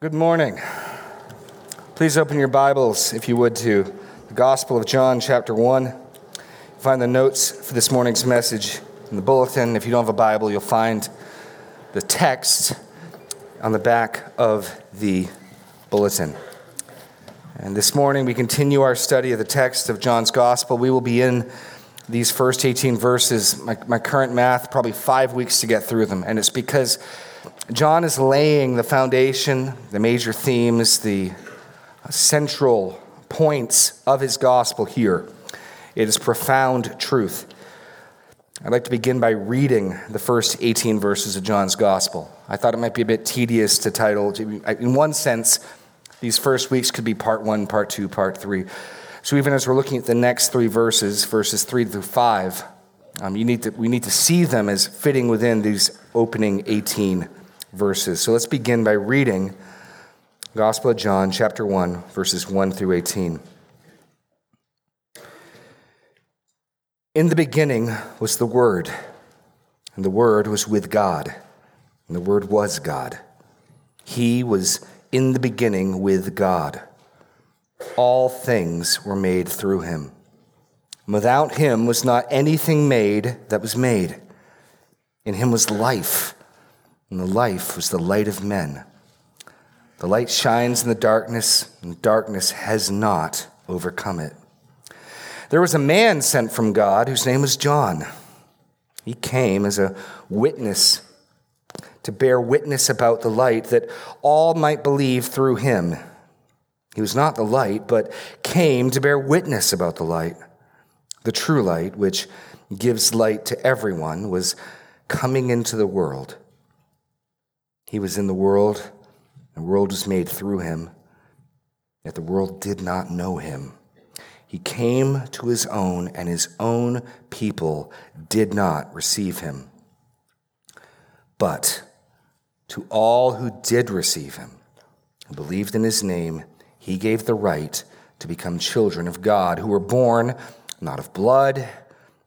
Good morning. Please open your Bibles, if you would, to the Gospel of John, chapter 1. Find the notes for this morning's message in the bulletin. If you don't have a Bible, you'll find the text on the back of the bulletin. And this morning, we continue our study of the text of John's Gospel. We will be in these first 18 verses, my, my current math, probably five weeks to get through them. And it's because John is laying the foundation, the major themes, the central points of his gospel here. It is profound truth. I'd like to begin by reading the first 18 verses of John's gospel. I thought it might be a bit tedious to title, in one sense, these first weeks could be part one, part two, part three. So even as we're looking at the next three verses, verses three through five, um, you need to, we need to see them as fitting within these opening 18 verses. So let's begin by reading Gospel of John, chapter 1, verses 1 through 18. In the beginning was the Word, and the Word was with God, and the Word was God. He was in the beginning with God. All things were made through him. Without him was not anything made that was made. In him was life and the life was the light of men. The light shines in the darkness, and darkness has not overcome it. There was a man sent from God whose name was John. He came as a witness to bear witness about the light that all might believe through him. He was not the light, but came to bear witness about the light. The true light, which gives light to everyone, was coming into the world. He was in the world, and the world was made through him, yet the world did not know him. He came to his own, and his own people did not receive him. But to all who did receive him, who believed in his name, he gave the right to become children of God, who were born not of blood,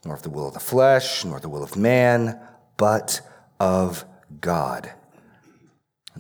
nor of the will of the flesh, nor the will of man, but of God.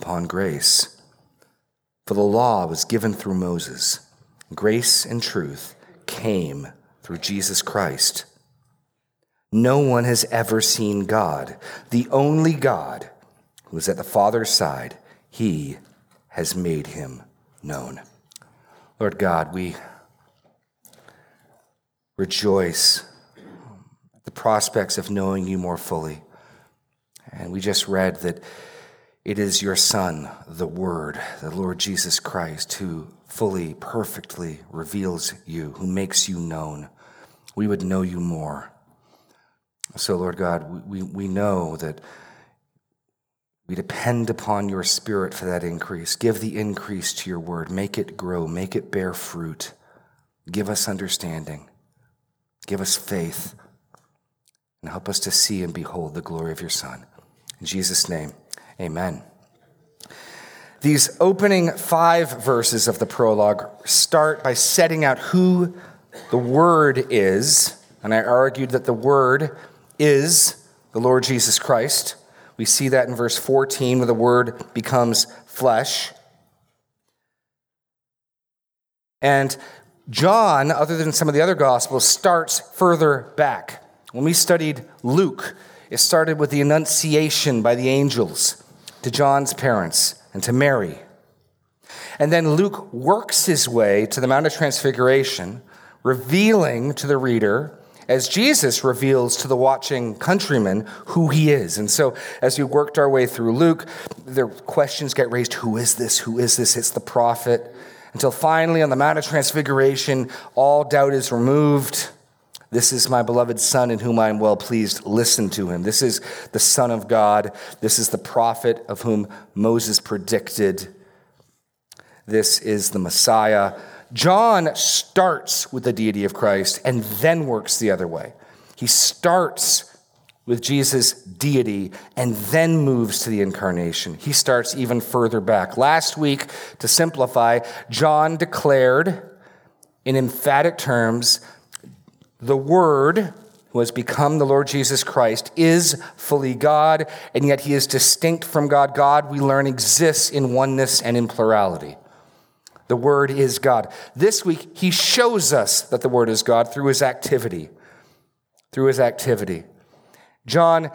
upon grace. For the law was given through Moses, grace and truth came through Jesus Christ. No one has ever seen God, the only God who is at the Father's side. He has made him known. Lord God, we rejoice at the prospects of knowing you more fully. And we just read that it is your Son, the Word, the Lord Jesus Christ, who fully, perfectly reveals you, who makes you known. We would know you more. So, Lord God, we, we know that we depend upon your Spirit for that increase. Give the increase to your word. Make it grow. Make it bear fruit. Give us understanding. Give us faith. And help us to see and behold the glory of your Son. In Jesus' name, amen. These opening five verses of the prologue start by setting out who the Word is. And I argued that the Word is the Lord Jesus Christ. We see that in verse 14 where the Word becomes flesh. And John, other than some of the other Gospels, starts further back. When we studied Luke, it started with the Annunciation by the angels to John's parents and to Mary. And then Luke works his way to the Mount of Transfiguration, revealing to the reader, as Jesus reveals to the watching countrymen, who he is. And so, as we worked our way through Luke, the questions get raised who is this? Who is this? It's the prophet. Until finally, on the Mount of Transfiguration, all doubt is removed. This is my beloved Son in whom I am well pleased. Listen to him. This is the Son of God. This is the prophet of whom Moses predicted. This is the Messiah. John starts with the deity of Christ and then works the other way. He starts with Jesus' deity and then moves to the incarnation. He starts even further back. Last week, to simplify, John declared in emphatic terms the Word, who has become the Lord Jesus Christ, is fully God, and yet he is distinct from God. God, we learn, exists in oneness and in plurality. The Word is God. This week, he shows us that the Word is God through his activity. Through his activity. John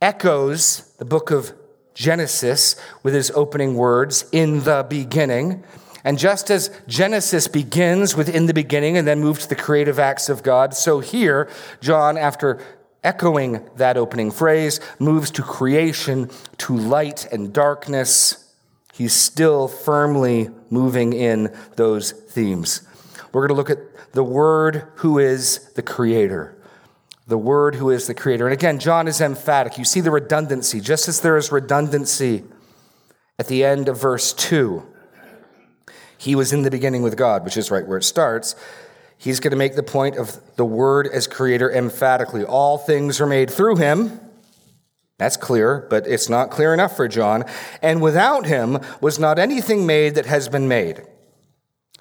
echoes the book of Genesis with his opening words, in the beginning. And just as Genesis begins with in the beginning and then moves to the creative acts of God, so here, John, after echoing that opening phrase, moves to creation, to light and darkness he's still firmly moving in those themes. We're going to look at the Word who is the Creator. The Word who is the Creator. And again, John is emphatic. You see the redundancy, just as there is redundancy at the end of verse 2. He was in the beginning with God, which is right where it starts. He's going to make the point of the Word as Creator emphatically. All things are made through Him that's clear, but it's not clear enough for John. And without him was not anything made that has been made.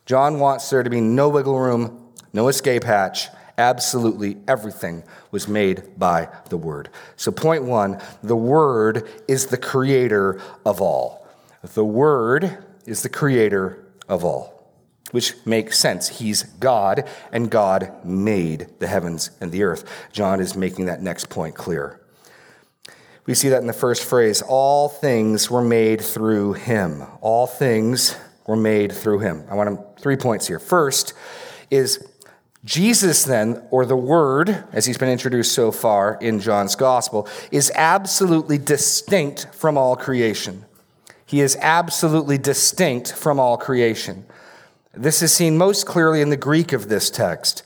John wants there to be no wiggle room, no escape hatch. Absolutely everything was made by the Word. So, point one the Word is the creator of all. The Word is the creator of all, which makes sense. He's God, and God made the heavens and the earth. John is making that next point clear. We see that in the first phrase all things were made through him. All things were made through him. I want three points here. First is Jesus, then, or the Word, as he's been introduced so far in John's Gospel, is absolutely distinct from all creation. He is absolutely distinct from all creation. This is seen most clearly in the Greek of this text.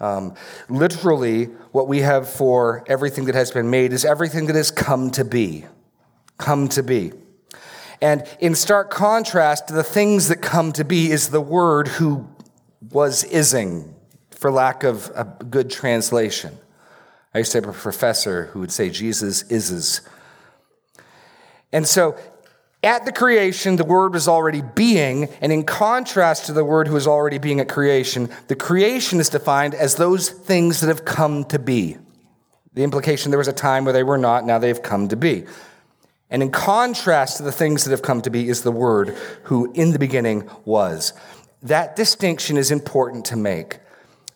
Um, literally, what we have for everything that has been made is everything that has come to be. Come to be. And in stark contrast the things that come to be is the word who was ising, for lack of a good translation. I used to have a professor who would say Jesus ises. And so at the creation, the Word was already being, and in contrast to the Word who was already being at creation, the creation is defined as those things that have come to be. The implication there was a time where they were not, now they've come to be. And in contrast to the things that have come to be is the Word who in the beginning was. That distinction is important to make.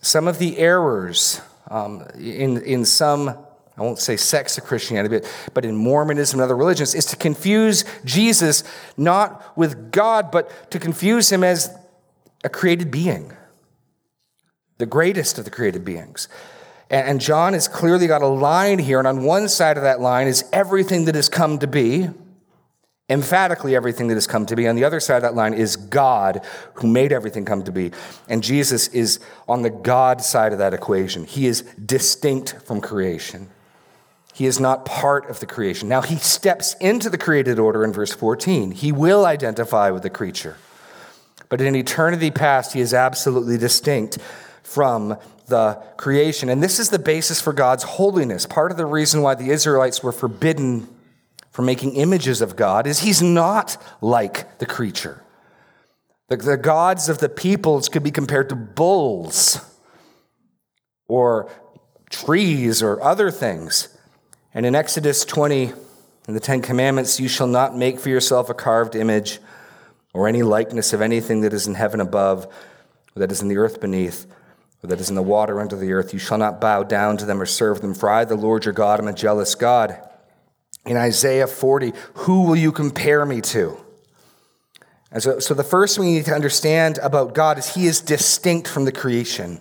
Some of the errors um, in, in some I won't say sects of Christianity, but in Mormonism and other religions, is to confuse Jesus not with God, but to confuse him as a created being, the greatest of the created beings. And John has clearly got a line here, and on one side of that line is everything that has come to be, emphatically everything that has come to be. On the other side of that line is God who made everything come to be. And Jesus is on the God side of that equation. He is distinct from creation. He is not part of the creation. Now, he steps into the created order in verse 14. He will identify with the creature. But in eternity past, he is absolutely distinct from the creation. And this is the basis for God's holiness. Part of the reason why the Israelites were forbidden from making images of God is he's not like the creature. The, the gods of the peoples could be compared to bulls or trees or other things. And in Exodus 20, in the Ten Commandments, you shall not make for yourself a carved image or any likeness of anything that is in heaven above, or that is in the earth beneath, or that is in the water under the earth. You shall not bow down to them or serve them, for I, the Lord your God, am a jealous God. In Isaiah 40, who will you compare me to? And so, so the first thing we need to understand about God is he is distinct from the creation.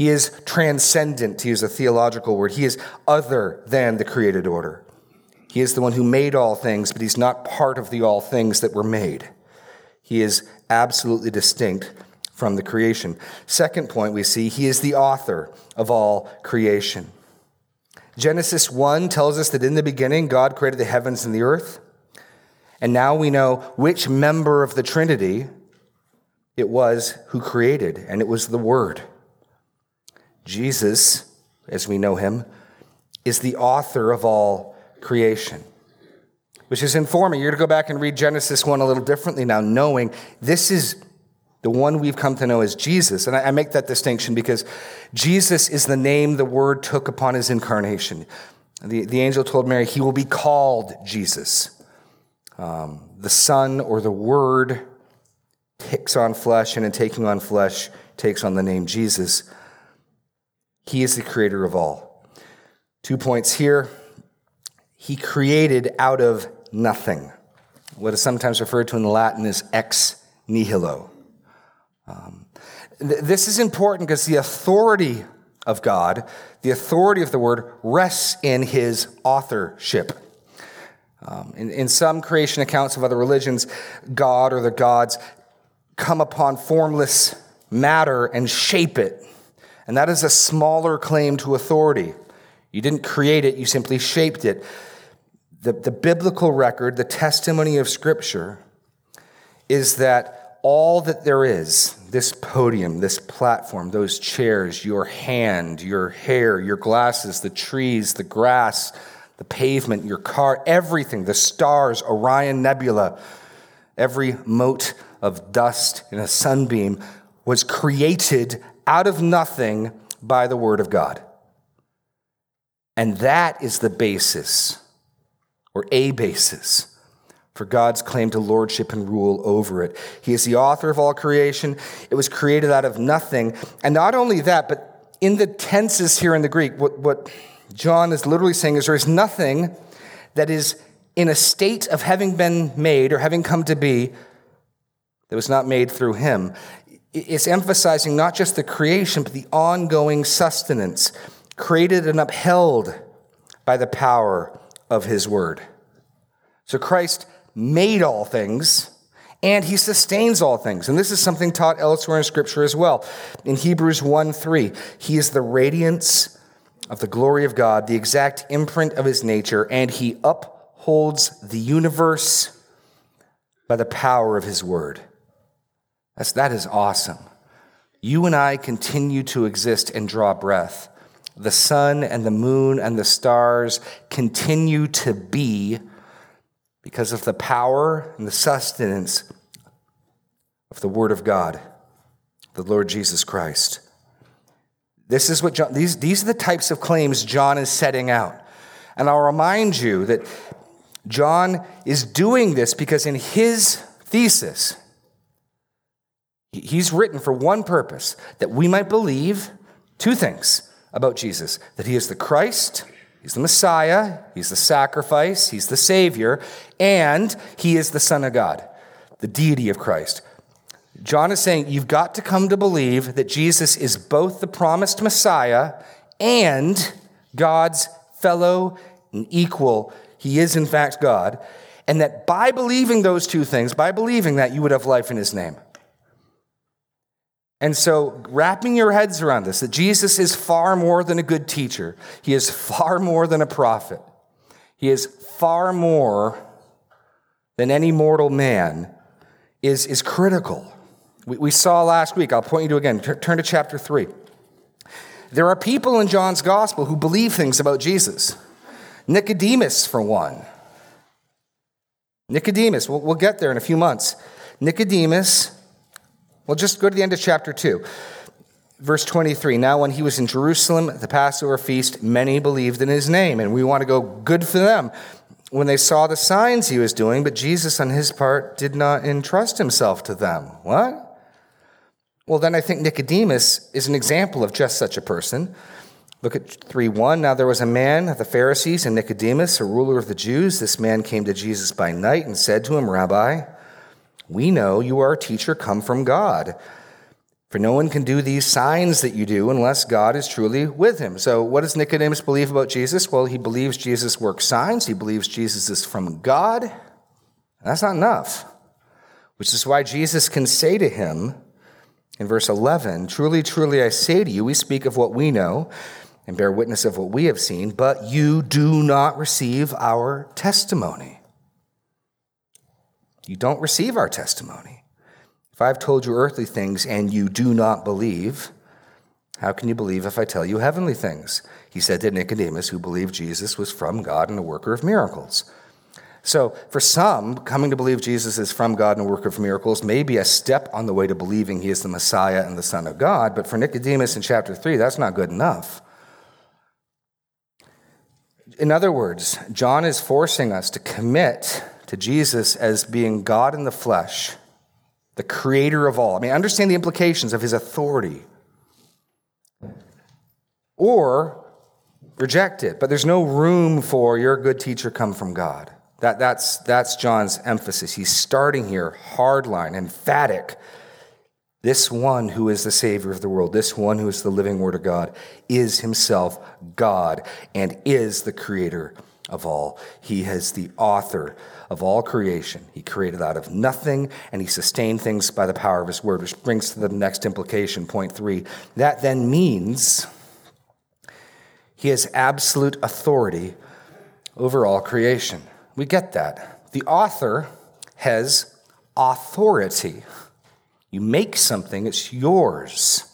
He is transcendent, to use a theological word. He is other than the created order. He is the one who made all things, but he's not part of the all things that were made. He is absolutely distinct from the creation. Second point we see, he is the author of all creation. Genesis 1 tells us that in the beginning, God created the heavens and the earth. And now we know which member of the Trinity it was who created, and it was the Word. Jesus, as we know him, is the author of all creation, which is informing. You're to go back and read Genesis 1 a little differently now, knowing this is the one we've come to know as Jesus. And I make that distinction because Jesus is the name the Word took upon his incarnation. The, the angel told Mary, He will be called Jesus. Um, the Son or the Word takes on flesh, and in taking on flesh, takes on the name Jesus. He is the creator of all. Two points here. He created out of nothing, what is sometimes referred to in Latin as ex nihilo. Um, th- this is important because the authority of God, the authority of the word, rests in his authorship. Um, in, in some creation accounts of other religions, God or the gods come upon formless matter and shape it. And that is a smaller claim to authority. You didn't create it, you simply shaped it. The, the biblical record, the testimony of Scripture, is that all that there is, this podium, this platform, those chairs, your hand, your hair, your glasses, the trees, the grass, the pavement, your car, everything, the stars, Orion Nebula, every mote of dust in a sunbeam was created out of nothing by the Word of God. And that is the basis, or a basis, for God's claim to lordship and rule over it. He is the author of all creation. It was created out of nothing. And not only that, but in the tenses here in the Greek, what, what John is literally saying is there is nothing that is in a state of having been made or having come to be that was not made through him. It's emphasizing not just the creation, but the ongoing sustenance, created and upheld by the power of his word. So Christ made all things and he sustains all things. And this is something taught elsewhere in scripture as well. In Hebrews 1 3, he is the radiance of the glory of God, the exact imprint of his nature, and he upholds the universe by the power of his word. That's, that is awesome. You and I continue to exist and draw breath. The sun and the moon and the stars continue to be because of the power and the sustenance of the Word of God, the Lord Jesus Christ. This is what John, these, these are the types of claims John is setting out. And I'll remind you that John is doing this because in his thesis, He's written for one purpose that we might believe two things about Jesus that he is the Christ, he's the Messiah, he's the sacrifice, he's the Savior, and he is the Son of God, the deity of Christ. John is saying you've got to come to believe that Jesus is both the promised Messiah and God's fellow and equal. He is, in fact, God. And that by believing those two things, by believing that, you would have life in his name. And so, wrapping your heads around this, that Jesus is far more than a good teacher, he is far more than a prophet, he is far more than any mortal man, is, is critical. We, we saw last week, I'll point you to again, turn to chapter 3. There are people in John's gospel who believe things about Jesus. Nicodemus, for one. Nicodemus, we'll, we'll get there in a few months. Nicodemus well, just go to the end of chapter 2. Verse 23 Now, when he was in Jerusalem at the Passover feast, many believed in his name. And we want to go, good for them, when they saw the signs he was doing, but Jesus, on his part, did not entrust himself to them. What? Well, then I think Nicodemus is an example of just such a person. Look at 3 1. Now there was a man of the Pharisees and Nicodemus, a ruler of the Jews. This man came to Jesus by night and said to him, Rabbi, we know you are a teacher come from God. For no one can do these signs that you do unless God is truly with him. So, what does Nicodemus believe about Jesus? Well, he believes Jesus works signs, he believes Jesus is from God. That's not enough, which is why Jesus can say to him In verse 11, truly, truly, I say to you, we speak of what we know and bear witness of what we have seen, but you do not receive our testimony. You don't receive our testimony. If I've told you earthly things and you do not believe, how can you believe if I tell you heavenly things? He said to Nicodemus, who believed Jesus was from God and a worker of miracles. So, for some, coming to believe Jesus is from God and a worker of miracles may be a step on the way to believing he is the Messiah and the Son of God, but for Nicodemus in chapter 3, that's not good enough. In other words, John is forcing us to commit to Jesus as being God in the flesh, the creator of all. I mean, understand the implications of his authority. Or reject it, but there's no room for your good teacher come from God. That, that's, that's John's emphasis. He's starting here, hardline, emphatic. This one who is the Savior of the world, this one who is the living Word of God, is himself God and is the Creator of all. He is the author of all creation. He created out of nothing and he sustained things by the power of his Word, which brings to the next implication, point three. That then means he has absolute authority over all creation. We get that. The author has authority. You make something, it's yours.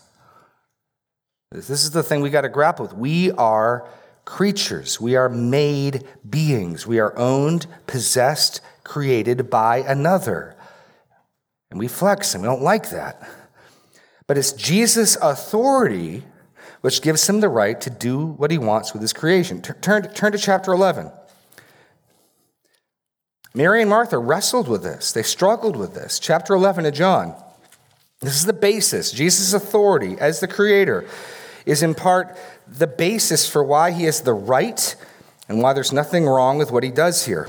This is the thing we got to grapple with. We are creatures, we are made beings, we are owned, possessed, created by another. And we flex and we don't like that. But it's Jesus' authority which gives him the right to do what he wants with his creation. Turn, turn to chapter 11. Mary and Martha wrestled with this, they struggled with this. Chapter 11 of John. This is the basis. Jesus' authority as the creator is in part the basis for why he has the right and why there's nothing wrong with what he does here.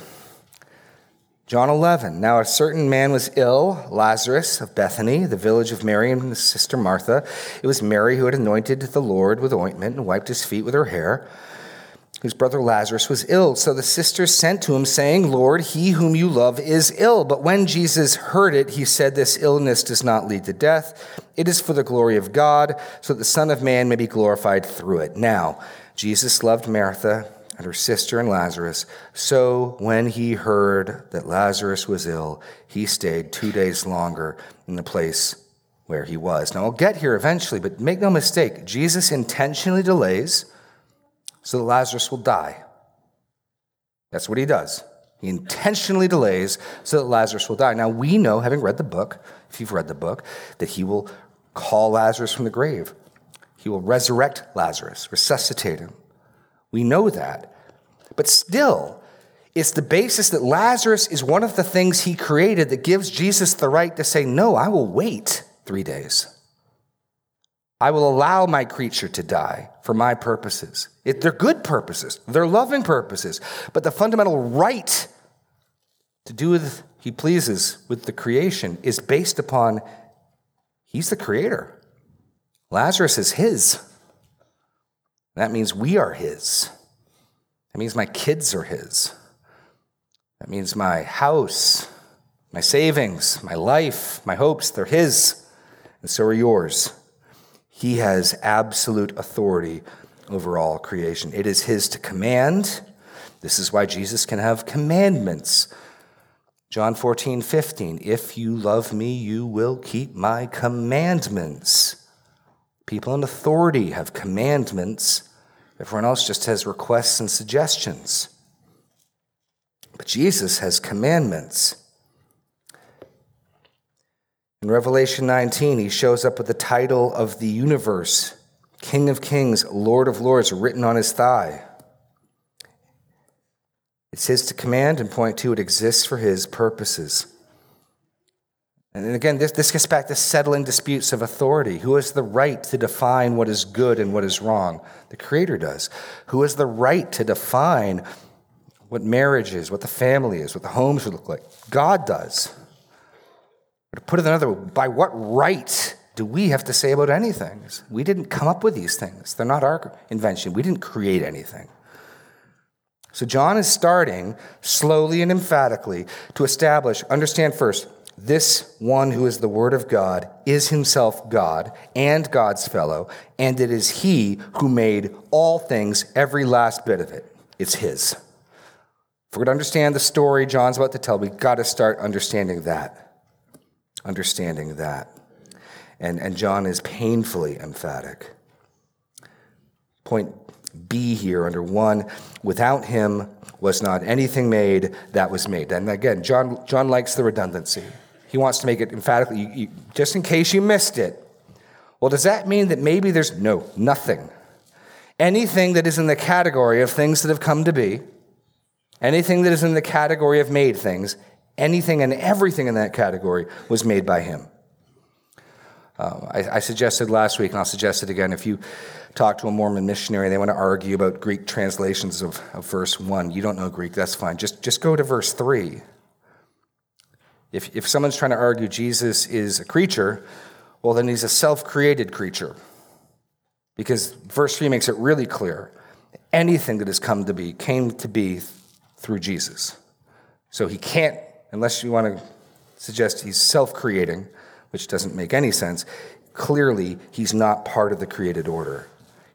John 11. Now, a certain man was ill, Lazarus of Bethany, the village of Mary and his sister Martha. It was Mary who had anointed the Lord with ointment and wiped his feet with her hair whose brother Lazarus was ill. So the sisters sent to him, saying, Lord, he whom you love is ill. But when Jesus heard it, he said, This illness does not lead to death. It is for the glory of God, so that the Son of Man may be glorified through it. Now, Jesus loved Martha and her sister and Lazarus. So when he heard that Lazarus was ill, he stayed two days longer in the place where he was. Now, I'll get here eventually, but make no mistake, Jesus intentionally delays so that Lazarus will die. That's what he does. He intentionally delays so that Lazarus will die. Now, we know, having read the book, if you've read the book, that he will call Lazarus from the grave. He will resurrect Lazarus, resuscitate him. We know that. But still, it's the basis that Lazarus is one of the things he created that gives Jesus the right to say, No, I will wait three days. I will allow my creature to die for my purposes. It, they're good purposes, they're loving purposes. But the fundamental right to do as he pleases with the creation is based upon he's the creator. Lazarus is his. That means we are his. That means my kids are his. That means my house, my savings, my life, my hopes, they're his. And so are yours. He has absolute authority over all creation. It is His to command. This is why Jesus can have commandments. John 14, 15. If you love me, you will keep my commandments. People in authority have commandments. Everyone else just has requests and suggestions. But Jesus has commandments. In Revelation 19, he shows up with the title of the universe King of Kings, Lord of Lords, written on his thigh. It's his two command, and point to it exists for his purposes. And again, this, this gets back to settling disputes of authority. Who has the right to define what is good and what is wrong? The Creator does. Who has the right to define what marriage is, what the family is, what the homes would look like? God does. To put it another way, by what right do we have to say about anything? We didn't come up with these things, they're not our invention. We didn't create anything. So John is starting slowly and emphatically to establish, understand first, this one who is the Word of God is himself God and God's fellow, and it is he who made all things, every last bit of it. It's his. If we're going to understand the story John's about to tell, we've got to start understanding that. Understanding that. And, and John is painfully emphatic. Point B here under one without him was not anything made that was made. And again, John, John likes the redundancy. He wants to make it emphatically, you, you, just in case you missed it. Well, does that mean that maybe there's no, nothing? Anything that is in the category of things that have come to be, anything that is in the category of made things, anything and everything in that category was made by him. Uh, I, I, suggested last week, and I'll suggest it again, if you talk to a Mormon missionary, they want to argue about Greek translations of, of verse 1. You don't know Greek, that's fine. Just, just go to verse 3. If, if someone's trying to argue Jesus is a creature, well, then he's a self created creature. Because verse 3 makes it really clear anything that has come to be came to be through Jesus. So he can't, unless you want to suggest he's self creating, which doesn't make any sense, clearly he's not part of the created order.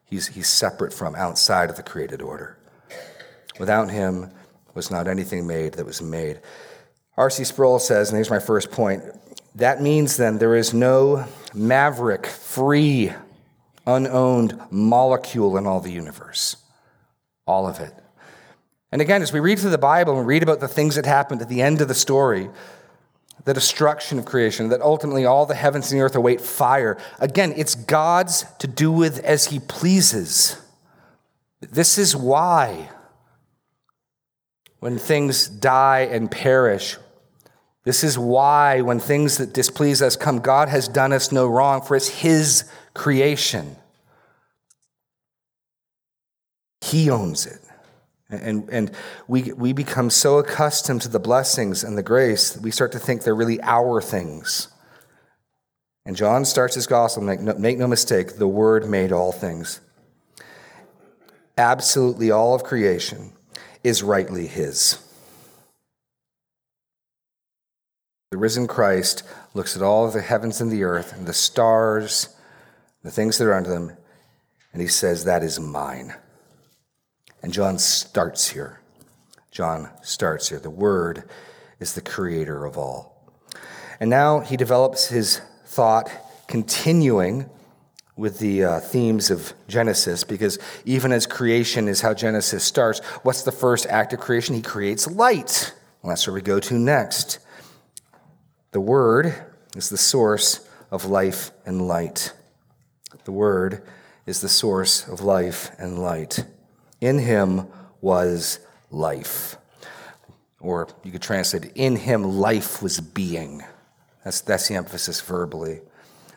He's, he's separate from, outside of the created order. Without him was not anything made that was made. R.C. Sproul says, and here's my first point that means then there is no maverick, free, unowned molecule in all the universe. All of it. And again, as we read through the Bible and read about the things that happened at the end of the story, the destruction of creation, that ultimately all the heavens and the earth await fire, again, it's God's to do with as He pleases. This is why when things die and perish. This is why, when things that displease us come, God has done us no wrong, for it's His creation. He owns it. And, and we, we become so accustomed to the blessings and the grace that we start to think they're really our things. And John starts his gospel, make no, make no mistake, the Word made all things. Absolutely all of creation is rightly his. The risen Christ looks at all of the heavens and the earth and the stars, the things that are under them, and he says, That is mine. And John starts here. John starts here. The Word is the creator of all. And now he develops his thought, continuing with the uh, themes of Genesis because even as creation is how Genesis starts, what's the first act of creation? He creates light. Well, that's where we go to next. The Word is the source of life and light. The Word is the source of life and light. In Him was life. Or you could translate, it, in Him life was being. That's, that's the emphasis verbally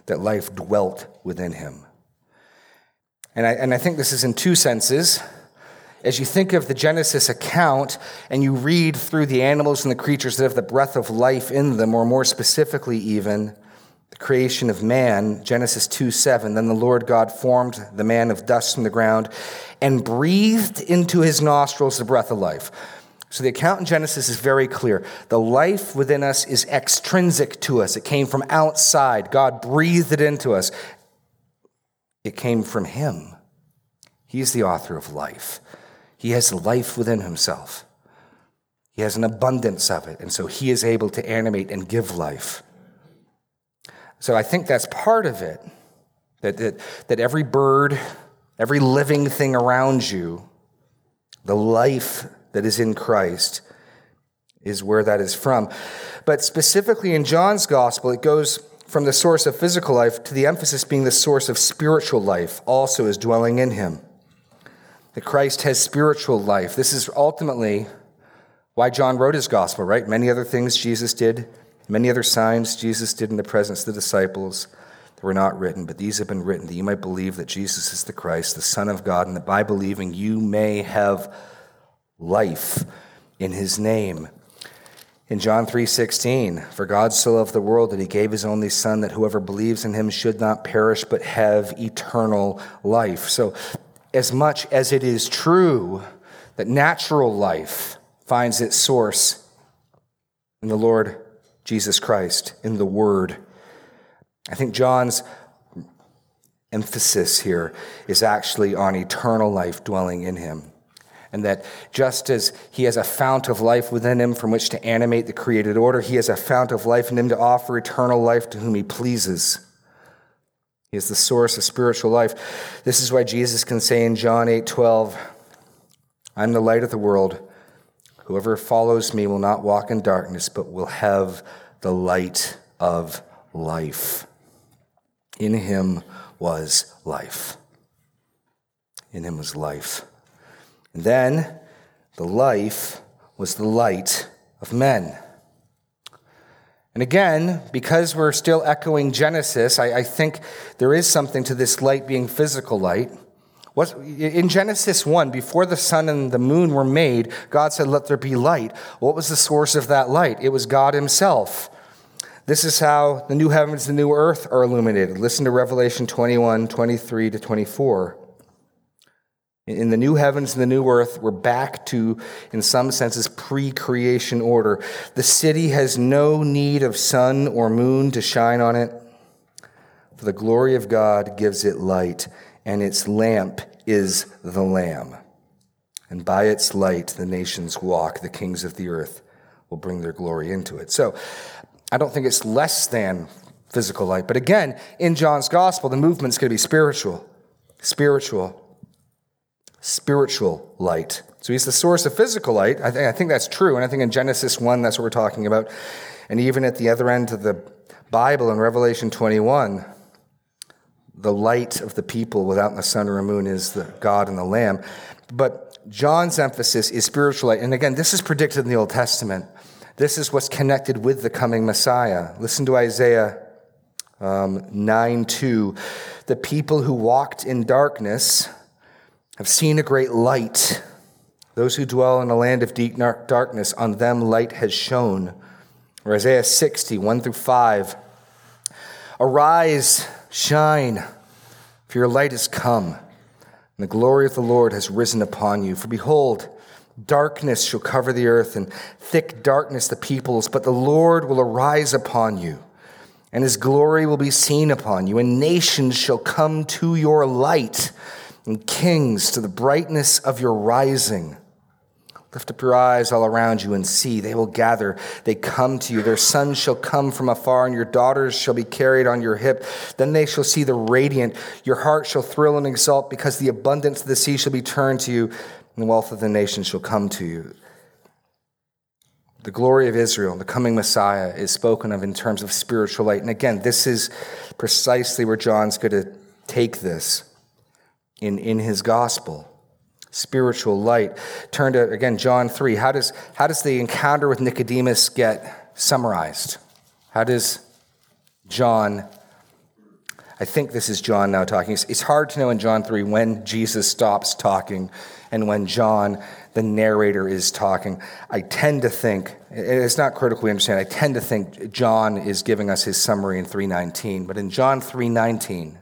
that life dwelt within him. And I, and I think this is in two senses. As you think of the Genesis account and you read through the animals and the creatures that have the breath of life in them, or more specifically, even the creation of man, Genesis 2 7, then the Lord God formed the man of dust from the ground and breathed into his nostrils the breath of life. So the account in Genesis is very clear. The life within us is extrinsic to us, it came from outside. God breathed it into us, it came from Him. He's the author of life. He has life within Himself, He has an abundance of it, and so He is able to animate and give life. So I think that's part of it. That, that, that every bird, every living thing around you, the life that is in Christ is where that is from. But specifically in John's gospel, it goes from the source of physical life to the emphasis being the source of spiritual life, also is dwelling in him. That Christ has spiritual life. This is ultimately why John wrote his gospel, right? Many other things Jesus did, many other signs Jesus did in the presence of the disciples were not written, but these have been written that you might believe that Jesus is the Christ, the Son of God, and that by believing you may have life in his name. In John 3:16, for God so loved the world that he gave his only son that whoever believes in him should not perish but have eternal life. So as much as it is true that natural life finds its source in the Lord Jesus Christ, in the Word. I think John's emphasis here is actually on eternal life dwelling in him. And that just as he has a fount of life within him from which to animate the created order, he has a fount of life in him to offer eternal life to whom he pleases. He is the source of spiritual life. This is why Jesus can say in John 8 12, I'm the light of the world. Whoever follows me will not walk in darkness, but will have the light of life. In him was life. In him was life. And then the life was the light of men. And again, because we're still echoing Genesis, I, I, think there is something to this light being physical light. In Genesis 1, before the sun and the moon were made, God said, Let there be light. What was the source of that light? It was God Himself. This is how the new heavens and the new earth are illuminated. Listen to Revelation 21 23 to 24. In the new heavens and the new earth, we're back to, in some senses, pre creation order. The city has no need of sun or moon to shine on it, for the glory of God gives it light, and its lamp is the Lamb. And by its light, the nations walk, the kings of the earth will bring their glory into it. So I don't think it's less than physical light. But again, in John's gospel, the movement's going to be spiritual. Spiritual spiritual light. So he's the source of physical light. I think, I think that's true. And I think in Genesis 1, that's what we're talking about. And even at the other end of the Bible in Revelation 21, the light of the people without the sun or moon is the God and the Lamb. But John's emphasis is spiritual light. And again, this is predicted in the Old Testament. This is what's connected with the coming Messiah. Listen to Isaiah um, 9 2. The people who walked in darkness have seen a great light. Those who dwell in a land of deep darkness, on them light has shone. Or Isaiah 60, 1 through 5. Arise, shine, for your light has come, and the glory of the Lord has risen upon you. For behold, darkness shall cover the earth, and thick darkness the peoples, but the Lord will arise upon you, and his glory will be seen upon you, and nations shall come to your light and kings to the brightness of your rising. Lift up your eyes all around you and see. They will gather. They come to you. Their sons shall come from afar, and your daughters shall be carried on your hip. Then they shall see the radiant. Your heart shall thrill and exult, because the abundance of the sea shall be turned to you, and the wealth of the nations shall come to you. The glory of Israel, the coming Messiah, is spoken of in terms of spiritual light. And again, this is precisely where John's going to take this in, in his gospel spiritual light. Turn to again john 3 how does how does the encounter with nicodemus get summarized? How does john i think this is john now talking. It's, hard to know in john 3 when jesus stops talking and when john the narrator is talking. I tend to think it's not critically understand i tend to think john is giving us his summary in 319 but in john 319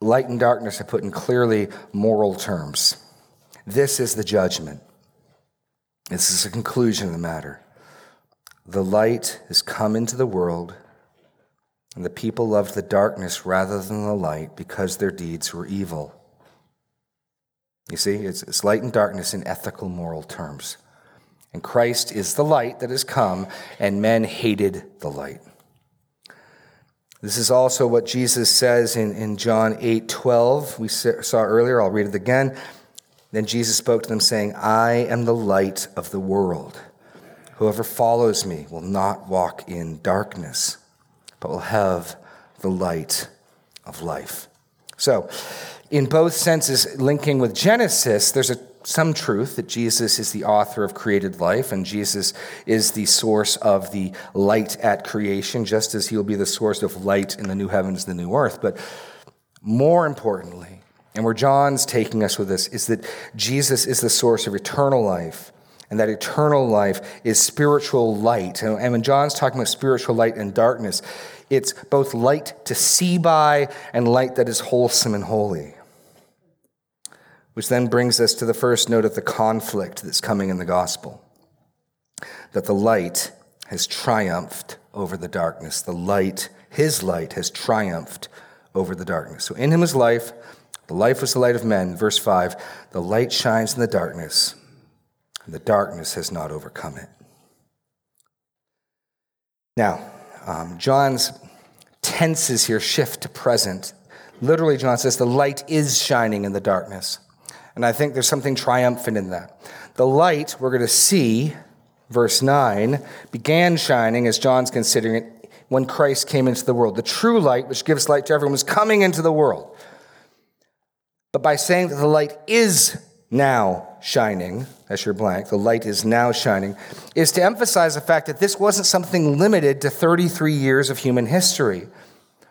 Light and darkness are put in clearly moral terms. This is the judgment. This is the conclusion of the matter. The light has come into the world, and the people loved the darkness rather than the light because their deeds were evil. You see, it's, it's light and darkness in ethical, moral terms. And Christ is the light that has come, and men hated the light. This is also what Jesus says in, in John 8 12. We saw earlier, I'll read it again. Then Jesus spoke to them, saying, I am the light of the world. Whoever follows me will not walk in darkness, but will have the light of life. So, in both senses, linking with Genesis, there's a some truth that Jesus is the author of created life and Jesus is the source of the light at creation, just as he'll be the source of light in the new heavens, and the new earth. But more importantly, and where John's taking us with this, is that Jesus is the source of eternal life. And that eternal life is spiritual light. And when John's talking about spiritual light and darkness, it's both light to see by and light that is wholesome and holy. Which then brings us to the first note of the conflict that's coming in the gospel. that the light has triumphed over the darkness. The light, his light, has triumphed over the darkness. So in him is life. The life was the light of men. Verse 5 The light shines in the darkness, and the darkness has not overcome it. Now, um, John's tenses here shift to present. Literally, John says, The light is shining in the darkness. And I think there's something triumphant in that. The light, we're going to see, verse 9, began shining as John's considering it when Christ came into the world. The true light, which gives light to everyone, was coming into the world. But by saying that the light is now shining, as your blank, the light is now shining, is to emphasize the fact that this wasn't something limited to 33 years of human history,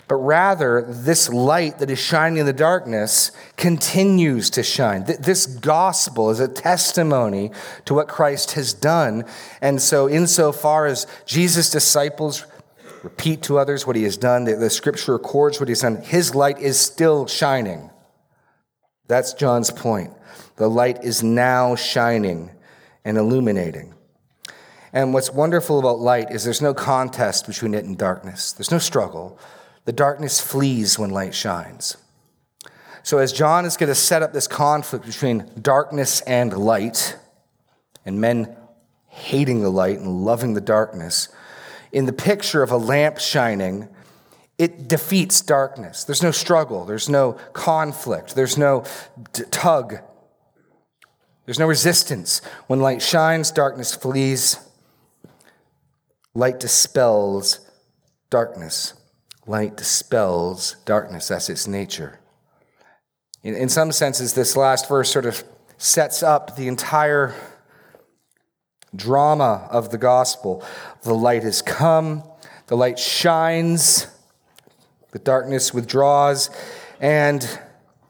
but rather this light that is shining in the darkness continues to shine. This gospel is a testimony to what Christ has done. And so, insofar as Jesus' disciples repeat to others what he has done, the, scripture records what he's done, his light is still shining. That's John's point. The light is now shining and illuminating. And what's wonderful about light is there's no contest between it and darkness, there's no struggle. The darkness flees when light shines. So, as John is going to set up this conflict between darkness and light, and men hating the light and loving the darkness, in the picture of a lamp shining, it defeats darkness. There's no struggle, there's no conflict, there's no d- tug there's no resistance. When light shines, darkness flees. Light dispels darkness. Light dispels darkness. That's its nature. In, in some senses, this last verse sort of sets up the entire drama of the gospel. The light has come, the light shines, the darkness withdraws, and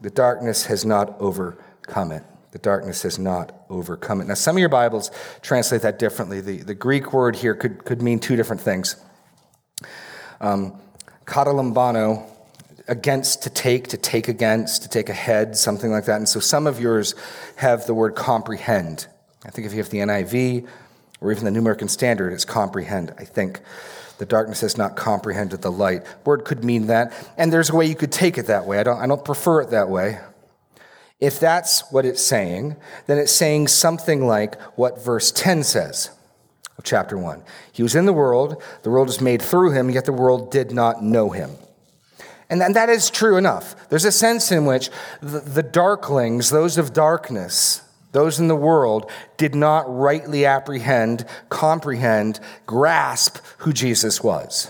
the darkness has not overcome it. The darkness has not overcome it. Now, some of your Bibles translate that differently. The, the Greek word here could, could mean two different things. Um, katalambano, against to take, to take against, to take ahead, something like that. And so some of yours have the word comprehend. I think if you have the NIV or even the New American Standard, it's comprehend, I think. The darkness has not comprehended the light. Word could mean that. And there's a way you could take it that way. I don't, I don't prefer it that way. If that's what it's saying, then it's saying something like what verse 10 says chapter 1. He was in the world, the world was made through him, yet the world did not know him. And that is true enough. There's a sense in which the, the darklings, those of darkness, those in the world, did not rightly apprehend, comprehend, grasp who Jesus was.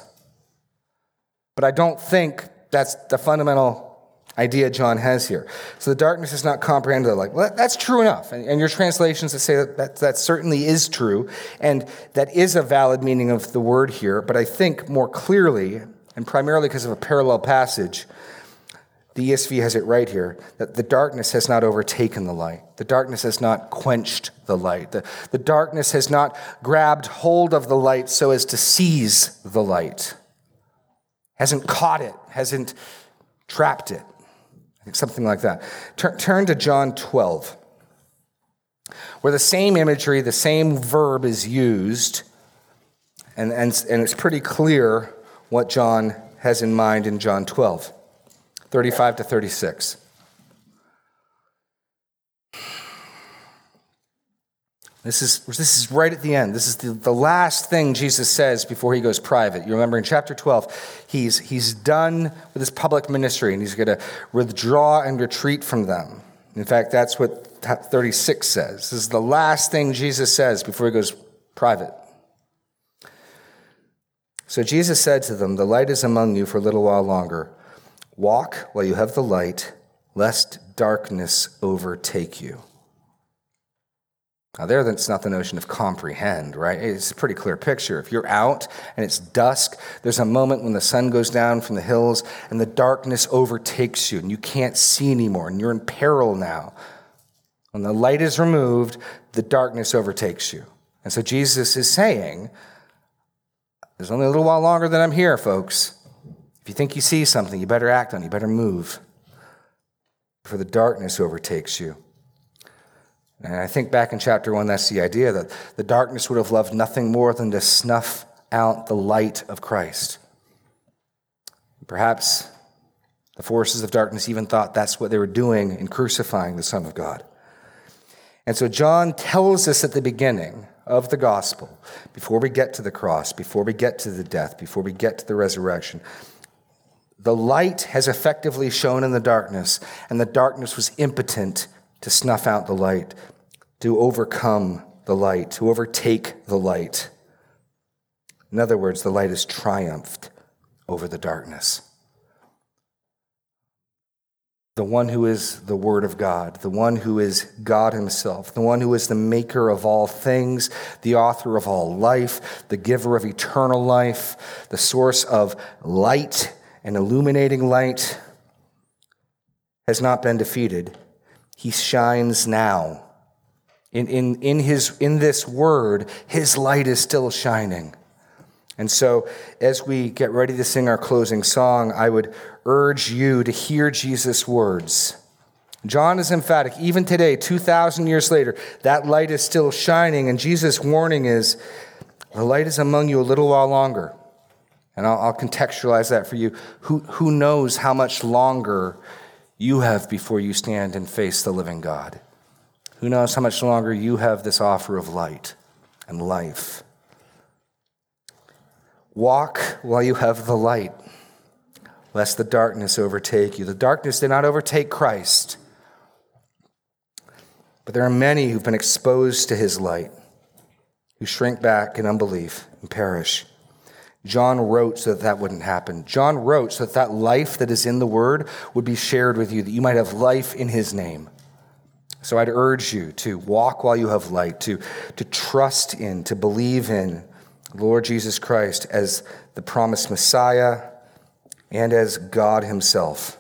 But I don't think that's the fundamental idea John has here. So the darkness is not comprehended. Like, well, that's true enough. And, and your translations that say that, that that certainly is true, and that is a valid meaning of the word here. But I think more clearly, and primarily because of a parallel passage, the ESV has it right here that the darkness has not overtaken the light. The darkness has not quenched the light. The, the darkness has not grabbed hold of the light so as to seize the light, hasn't caught it, hasn't trapped it something like that. Turn, turn to John 12, where the same imagery, the same verb is used, and, and, and it's pretty clear what John has in mind in John 12, 35 to 36. This is, this is right at the end. This is the, the last thing Jesus says before he goes private. You remember in chapter 12, he's, he's done with his public ministry and he's going to withdraw and retreat from them. In fact, that's what 36 says. This is the last thing Jesus says before he goes private. So Jesus said to them, The light is among you for a little while longer. Walk while you have the light, lest darkness overtake you. Now, there, that's not the notion of comprehend, right? It's a pretty clear picture. If you're out and it's dusk, there's a moment when the sun goes down from the hills and the darkness overtakes you and you can't see anymore and you're in peril now. When the light is removed, the darkness overtakes you. And so Jesus is saying, There's only a little while longer than I'm here, folks. If you think you see something, you better act on it, you better move, for the darkness overtakes you. And I think back in chapter one, that's the idea that the darkness would have loved nothing more than to snuff out the light of Christ. Perhaps the forces of darkness even thought that's what they were doing in crucifying the Son of God. And so John tells us at the beginning of the gospel, before we get to the cross, before we get to the death, before we get to the resurrection, the light has effectively shone in the darkness, and the darkness was impotent to snuff out the light, to overcome the light, to overtake the light. In other words, the light has triumphed over the darkness the one who is the Word of God, the one who is God Himself, the one who is the maker of all things, the author of all life, the giver of eternal life, the source of light and illuminating light, has not been defeated. He shines now. In, in, in, his, in this word, his light is still shining. And so, as we get ready to sing our closing song, I would urge you to hear Jesus' words. John is emphatic. Even today, 2,000 years later, that light is still shining, and Jesus' warning is the light is among you a little while longer. And I'll, I'll contextualize that for you. Who, who knows how much longer you have before you stand and face the living God? Who knows how much longer you have this offer of light and life? Walk while you have the light, lest the darkness overtake you. The darkness did not overtake Christ, but there are many who've been exposed to his light, who shrink back in unbelief and perish. John wrote so that that wouldn't happen. John wrote so that that life that is in the word would be shared with you, that you might have life in his name. So I'd urge you to walk while you have light, to, to trust in, to believe in, Lord Jesus Christ as the promised Messiah and as God Himself.